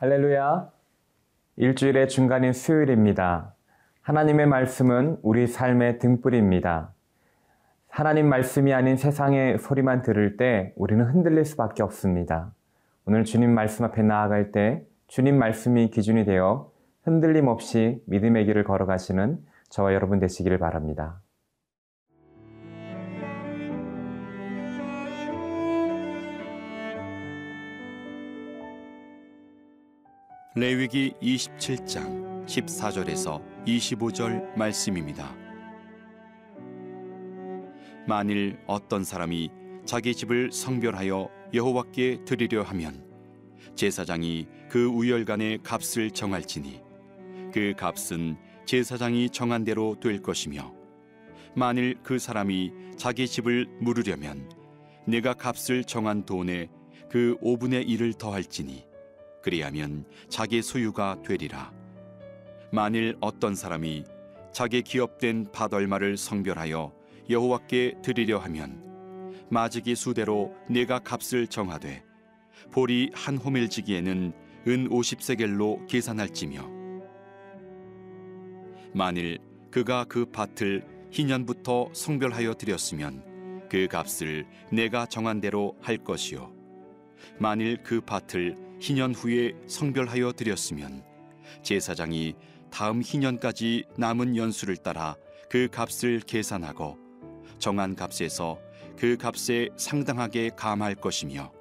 할렐루야. 일주일의 중간인 수요일입니다. 하나님의 말씀은 우리 삶의 등불입니다. 하나님 말씀이 아닌 세상의 소리만 들을 때 우리는 흔들릴 수밖에 없습니다. 오늘 주님 말씀 앞에 나아갈 때 주님 말씀이 기준이 되어 흔들림 없이 믿음의 길을 걸어가시는 저와 여러분 되시기를 바랍니다. 레위기 27장 14절에서 25절 말씀입니다. 만일 어떤 사람이 자기 집을 성별하여 여호와께 드리려 하면 제사장이 그 우열간의 값을 정할지니 그 값은 제사장이 정한 대로 될 것이며 만일 그 사람이 자기 집을 물으려면 내가 값을 정한 돈에 그 5분의 1을 더할지니 그리하면 자기 소유가 되리라. 만일 어떤 사람이 자기 기업된 밭 얼마를 성별하여 여호와께 드리려 하면 마지기 수대로 내가 값을 정하되 보리 한 호멜지기에는 은 50세겔로 계산할지며 만일 그가 그 밭을 희년부터 성별하여 드렸으면 그 값을 내가 정한 대로 할 것이요 만일 그 밭을 희년 후에 성별하여 드렸으면 제사장이 다음 희년까지 남은 연수를 따라 그 값을 계산하고 정한 값에서 그 값에 상당하게 감할 것이며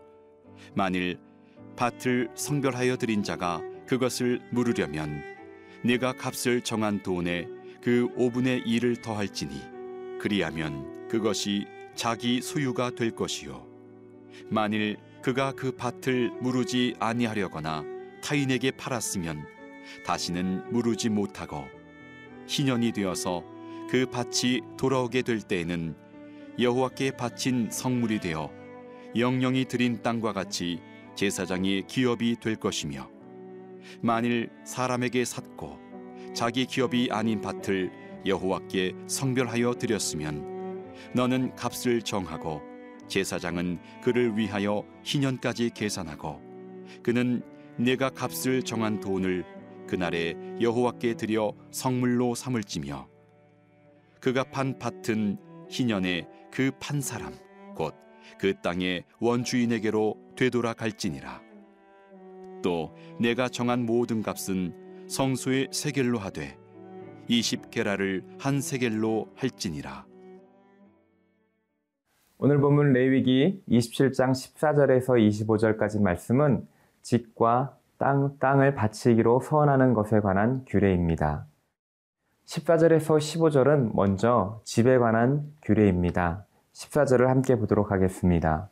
만일 밭을 성별하여 드린 자가 그것을 물으려면 내가 값을 정한 돈에 그 5분의 1을 더할지니 그리하면 그것이 자기 소유가 될 것이요. 만일 그가 그 밭을 무르지 아니하려거나 타인에게 팔았으면 다시는 무르지 못하고 희년이 되어서 그 밭이 돌아오게 될 때에는 여호와께 바친 성물이 되어 영영이 드린 땅과 같이 제사장의 기업이 될 것이며 만일 사람에게 샀고 자기 기업이 아닌 밭을 여호와께 성별하여 드렸으면 너는 값을 정하고 제사장은 그를 위하여 희년까지 계산하고 그는 내가 값을 정한 돈을 그날에 여호와께 드려 성물로 삼을지며 그가 판 밭은 희년에 그 판 사람 곧 그 땅의 원주인에게로 되돌아 갈지니라. 또 내가 정한 모든 값은 성소의 세겔로 하되 이십 게라를 한 세겔로 할지니라 오늘 본문 레위기 27장 14절에서 25절까지 말씀은 집과 땅, 땅을 바치기로 서원하는 것에 관한 규례입니다. 14절에서 15절은 먼저 집에 관한 규례입니다. 14절을 함께 보도록 하겠습니다.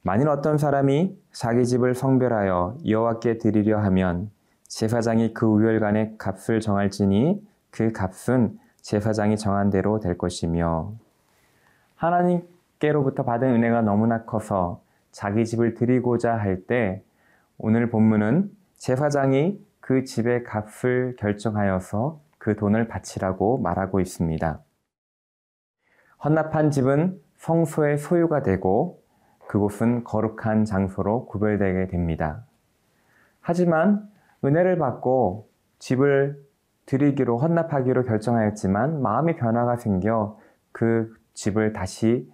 만일 어떤 사람이 자기 집을 성별하여 여호와께 드리려 하면 제사장이 그 우열간의 값을 정할지니 그 값은 제사장이 정한 대로 될 것이며 하나님 깨로부터 받은 은혜가 너무나 커서 자기 집을 드리고자 할 때 오늘 본문은 제사장이 그 집의 값을 결정하여서 그 돈을 바치라고 말하고 있습니다. 헌납한 집은 성소의 소유가 되고 그곳은 거룩한 장소로 구별되게 됩니다. 하지만 은혜를 받고 집을 드리기로 헌납하기로 결정하였지만 마음의 변화가 생겨 그 집을 다시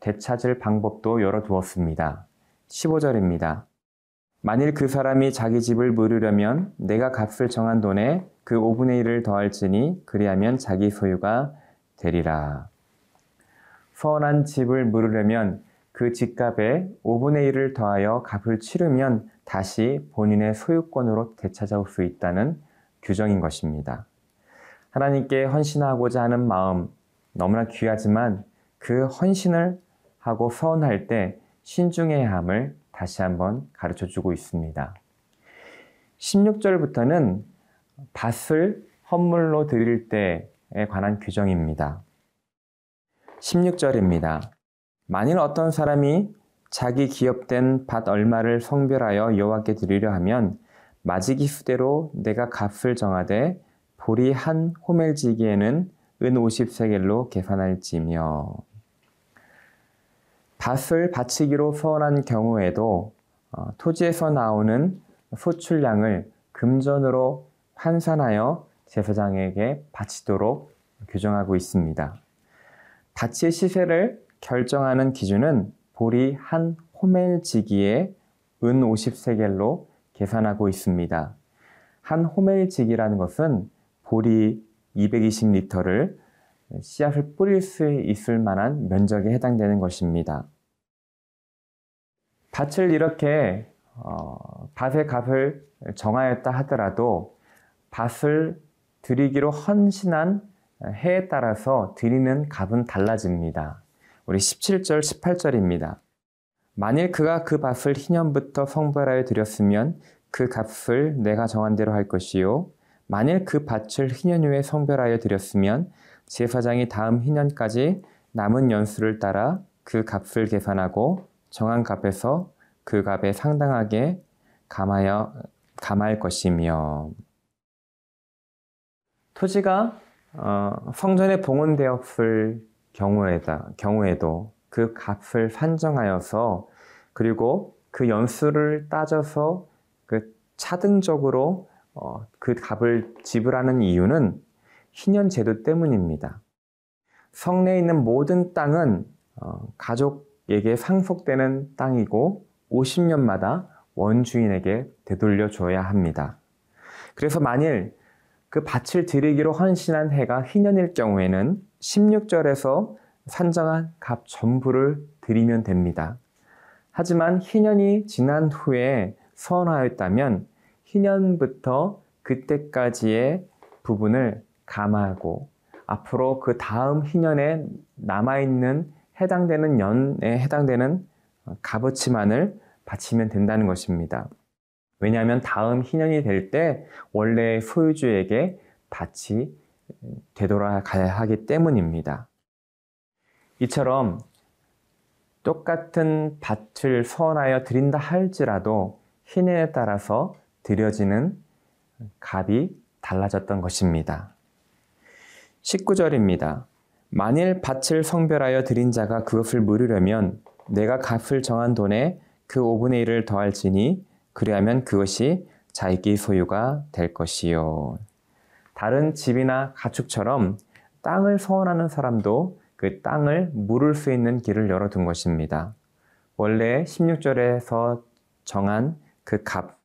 되찾을 방법도 열어두었습니다. 15절입니다. 만일 그 사람이 자기 집을 물으려면 내가 값을 정한 돈에 그 5분의 1을 더할지니 그리하면 자기 소유가 되리라. 서원한 집을 물으려면 그 집값에 5분의 1을 더하여 값을 치르면 다시 본인의 소유권으로 되찾아올 수 있다는 규정인 것입니다. 하나님께 헌신하고자 하는 마음 너무나 귀하지만 그 헌신을 하고 서원할 때 신중해야 함을 다시 한번 가르쳐 주고 있습니다. 16절부터는 밭을 헌물로 드릴 때에 관한 규정입니다. 16절입니다. 만일 어떤 사람이 자기 기업된 밭 얼마를 성별하여 여호와께 드리려 하면 마지기 수대로 내가 값을 정하되 보리 한 호멜지기에는 은 50세겔로 계산할지며 밭을 바치기로 서원한 경우에도 어, 토지에서 나오는 소출량을 금전으로 환산하여 제사장에게 바치도록 규정하고 있습니다. 바치의 시세를 결정하는 기준은 보리 한 호멜지기에 은 50세겔로 계산하고 있습니다. 한 호멜지기라는 것은 보리 220리터를 씨앗을 뿌릴 수 있을 만한 면적에 해당되는 것입니다. 밭을 이렇게 어, 밭의 값을 정하였다 하더라도 밭을 드리기로 헌신한 해에 따라서 드리는 값은 달라집니다. 우리 17절, 18절입니다. 만일 그가 그 밭을 희년부터 성별하여 드렸으면 그 값을 내가 정한 대로 할 것이요. 만일 그 밭을 희년 후에 성별하여 드렸으면 제사장이 다음 희년까지 남은 연수를 따라 그 값을 계산하고 정한 값에서 그 값에 상당하게 감하여 감할 것이며. 토지가 어, 성전에 봉헌되었을 경우에다, 경우에도 그 값을 산정하여서 그리고 그 연수를 따져서 그 차등적으로 어, 그 값을 지불하는 이유는 희년 제도 때문입니다. 성내에 있는 모든 땅은 어, 가족에게 상속되는 땅이고 50년마다 원주인에게 되돌려 줘야 합니다. 그래서 만일 그 밭을 드리기로 헌신한 해가 희년일 경우에는 16절에서 산정한 값 전부를 드리면 됩니다. 하지만 희년이 지난 후에 서원하였다면 희년부터 그때까지의 부분을 감하고 앞으로 그 다음 희년에 남아있는 해당되는 년에 해당되는 값어치만을 바치면 된다는 것입니다. 왜냐하면 다음 희년이 될 때 원래 소유주에게 밭이 되돌아가야 하기 때문입니다. 이처럼 똑같은 밭을 소원하여 드린다 할지라도 희년에 따라서 드려지는 값이 달라졌던 것입니다. 19절입니다. 만일 밭을 성별하여 드린 자가 그것을 물으려면 내가 값을 정한 돈에 그 5분의 1을 더할지니 그리하면 그것이 자기 소유가 될 것이요. 다른 집이나 가축처럼 땅을 소원하는 사람도 그 땅을 물을 수 있는 길을 열어둔 것입니다. 원래 16절에서 정한 그 값,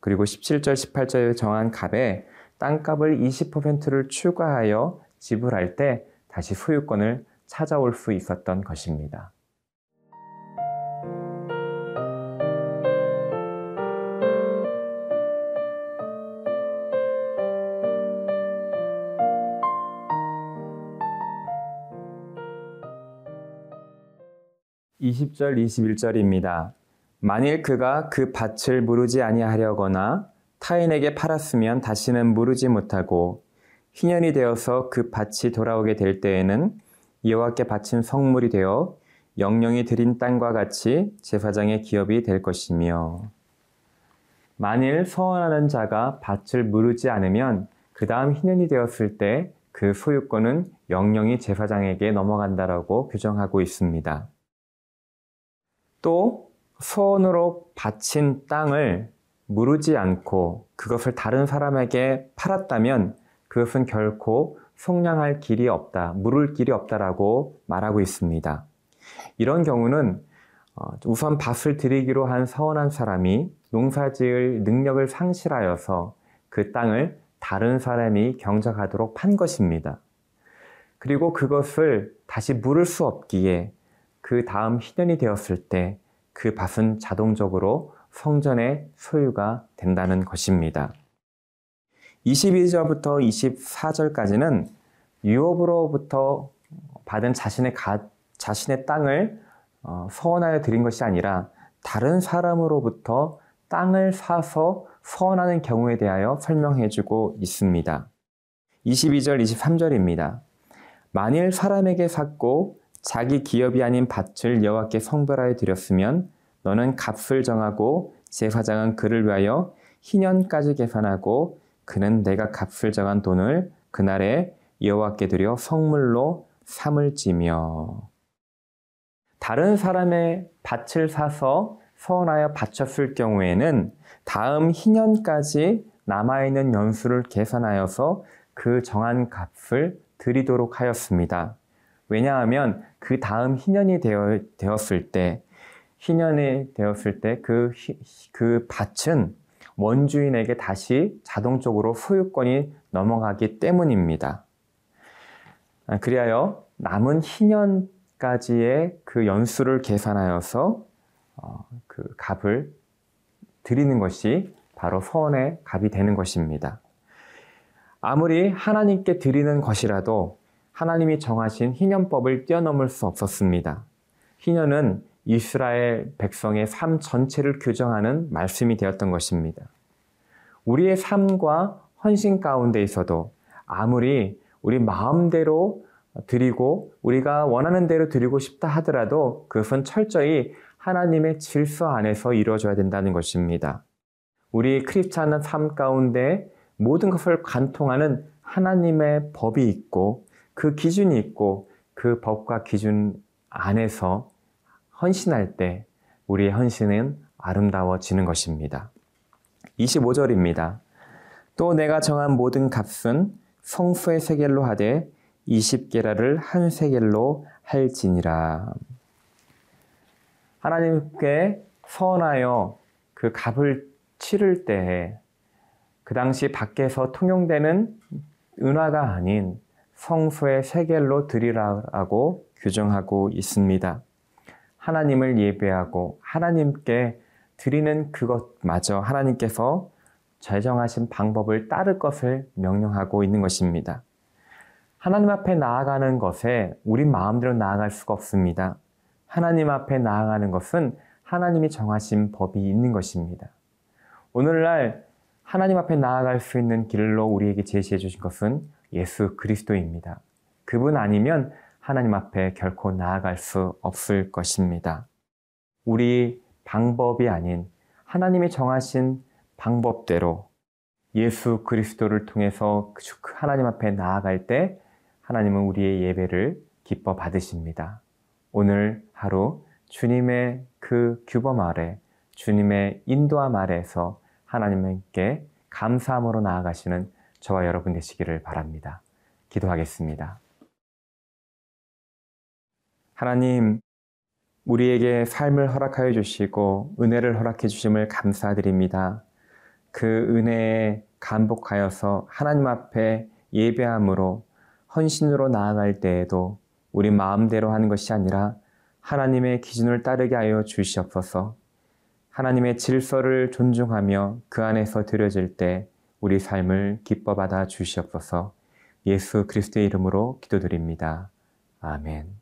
그리고 17절, 18절에 정한 값에 땅값을 20%를 추가하여 지불할 때 다시 소유권을 찾아올 수 있었던 것입니다. 20절, 21절입니다. 만일 그가 그 밭을 무르지 아니하려거나 타인에게 팔았으면 다시는 무르지 못하고 희년이 되어서 그 밭이 돌아오게 될 때에는 여호와께 바친 성물이 되어 영령이 드린 땅과 같이 제사장의 기업이 될 것이며 만일 서원하는 자가 밭을 무르지 않으면 그 다음 희년이 되었을 때 그 소유권은 영령이 제사장에게 넘어간다라고 규정하고 있습니다. 또 소원으로 바친 땅을 무르지 않고 그것을 다른 사람에게 팔았다면 그것은 결코 속량할 길이 없다, 물을 길이 없다라고 말하고 있습니다. 이런 경우는 어, 우선 밭을 드리기로 한 서원한 사람이 농사지을 능력을 상실하여서 그 땅을 다른 사람이 경작하도록 판 것입니다. 그리고 그것을 다시 물을 수 없기에 그 다음 희년이 되었을 때 그 밭은 자동적으로 성전의 소유가 된다는 것입니다. 22절부터 24절까지는 유업으로부터 받은 자신의 가, 자신의 땅을 어, 서원하여 드린 것이 아니라 다른 사람으로부터 땅을 사서 서원하는 경우에 대하여 설명해 주고 있습니다. 22절, 23절입니다. 만일 사람에게 샀고 자기 기업이 아닌 밭을 여호와께 성별하여 드렸으면 너는 값을 정하고 제사장은 그를 위하여 희년까지 계산하고 그는 내가 값을 정한 돈을 그날에 여호와께 드려 성물로 삼을지며 다른 사람의 밭을 사서 서원하여 바쳤을 경우에는 다음 희년까지 남아있는 연수를 계산하여서 그 정한 값을 드리도록 하였습니다. 왜냐하면 그 다음 희년이 되었을 때, 희년이 되었을 때 그, 그 밭은 원주인에게 다시 자동적으로 소유권이 넘어가기 때문입니다. 아, 그리하여 남은 희년까지의 그 연수를 계산하여서 어, 그 값을 드리는 것이 바로 서원의 값이 되는 것입니다. 아무리 하나님께 드리는 것이라도 하나님이 정하신 희년법을 뛰어넘을 수 없었습니다. 희년은 이스라엘 백성의 삶 전체를 규정하는 말씀이 되었던 것입니다. 우리의 삶과 헌신 가운데 있어도 아무리 우리 마음대로 드리고 우리가 원하는 대로 드리고 싶다 하더라도 그것은 철저히 하나님의 질서 안에서 이루어져야 된다는 것입니다. 우리 크리스찬의 삶 가운데 모든 것을 관통하는 하나님의 법이 있고 그 기준이 있고 그 법과 기준 안에서 헌신할 때 우리의 헌신은 아름다워지는 것입니다. 25절입니다. 또 내가 정한 모든 값은 성수의 세겔로 하되 20게라를 한 세겔로 할지니라. 하나님께 서원하여 그 값을 치를 때에 그 당시 밖에서 통용되는 은화가 아닌 성수의 세겔로 드리라고 규정하고 있습니다. 하나님을 예배하고 하나님께 드리는 그것마저 하나님께서 제정하신 방법을 따를 것을 명령하고 있는 것입니다. 하나님 앞에 나아가는 것에 우리 마음대로 나아갈 수가 없습니다. 하나님 앞에 나아가는 것은 하나님이 정하신 법이 있는 것입니다. 오늘날 하나님 앞에 나아갈 수 있는 길로 우리에게 제시해 주신 것은 예수 그리스도입니다. 그분 아니면 하나님 앞에 결코 나아갈 수 없을 것입니다. 우리 방법이 아닌 하나님이 정하신 방법대로 예수 그리스도를 통해서 하나님 앞에 나아갈 때 하나님은 우리의 예배를 기뻐 받으십니다. 오늘 하루 주님의 그 규범 아래, 주님의 인도함 아래에서 하나님께 감사함으로 나아가시는 저와 여러분 되시기를 바랍니다. 기도하겠습니다. 하나님, 우리에게 삶을 허락하여 주시고 은혜를 허락해 주심을 감사드립니다. 그 은혜에 감복하여서 하나님 앞에 예배함으로 헌신으로 나아갈 때에도 우리 마음대로 하는 것이 아니라 하나님의 기준을 따르게 하여 주시옵소서. 하나님의 질서를 존중하며 그 안에서 드려질 때 우리 삶을 기뻐 받아 주시옵소서. 예수 그리스도의 이름으로 기도드립니다. 아멘.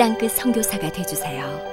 땅끝 성교사가 되주세요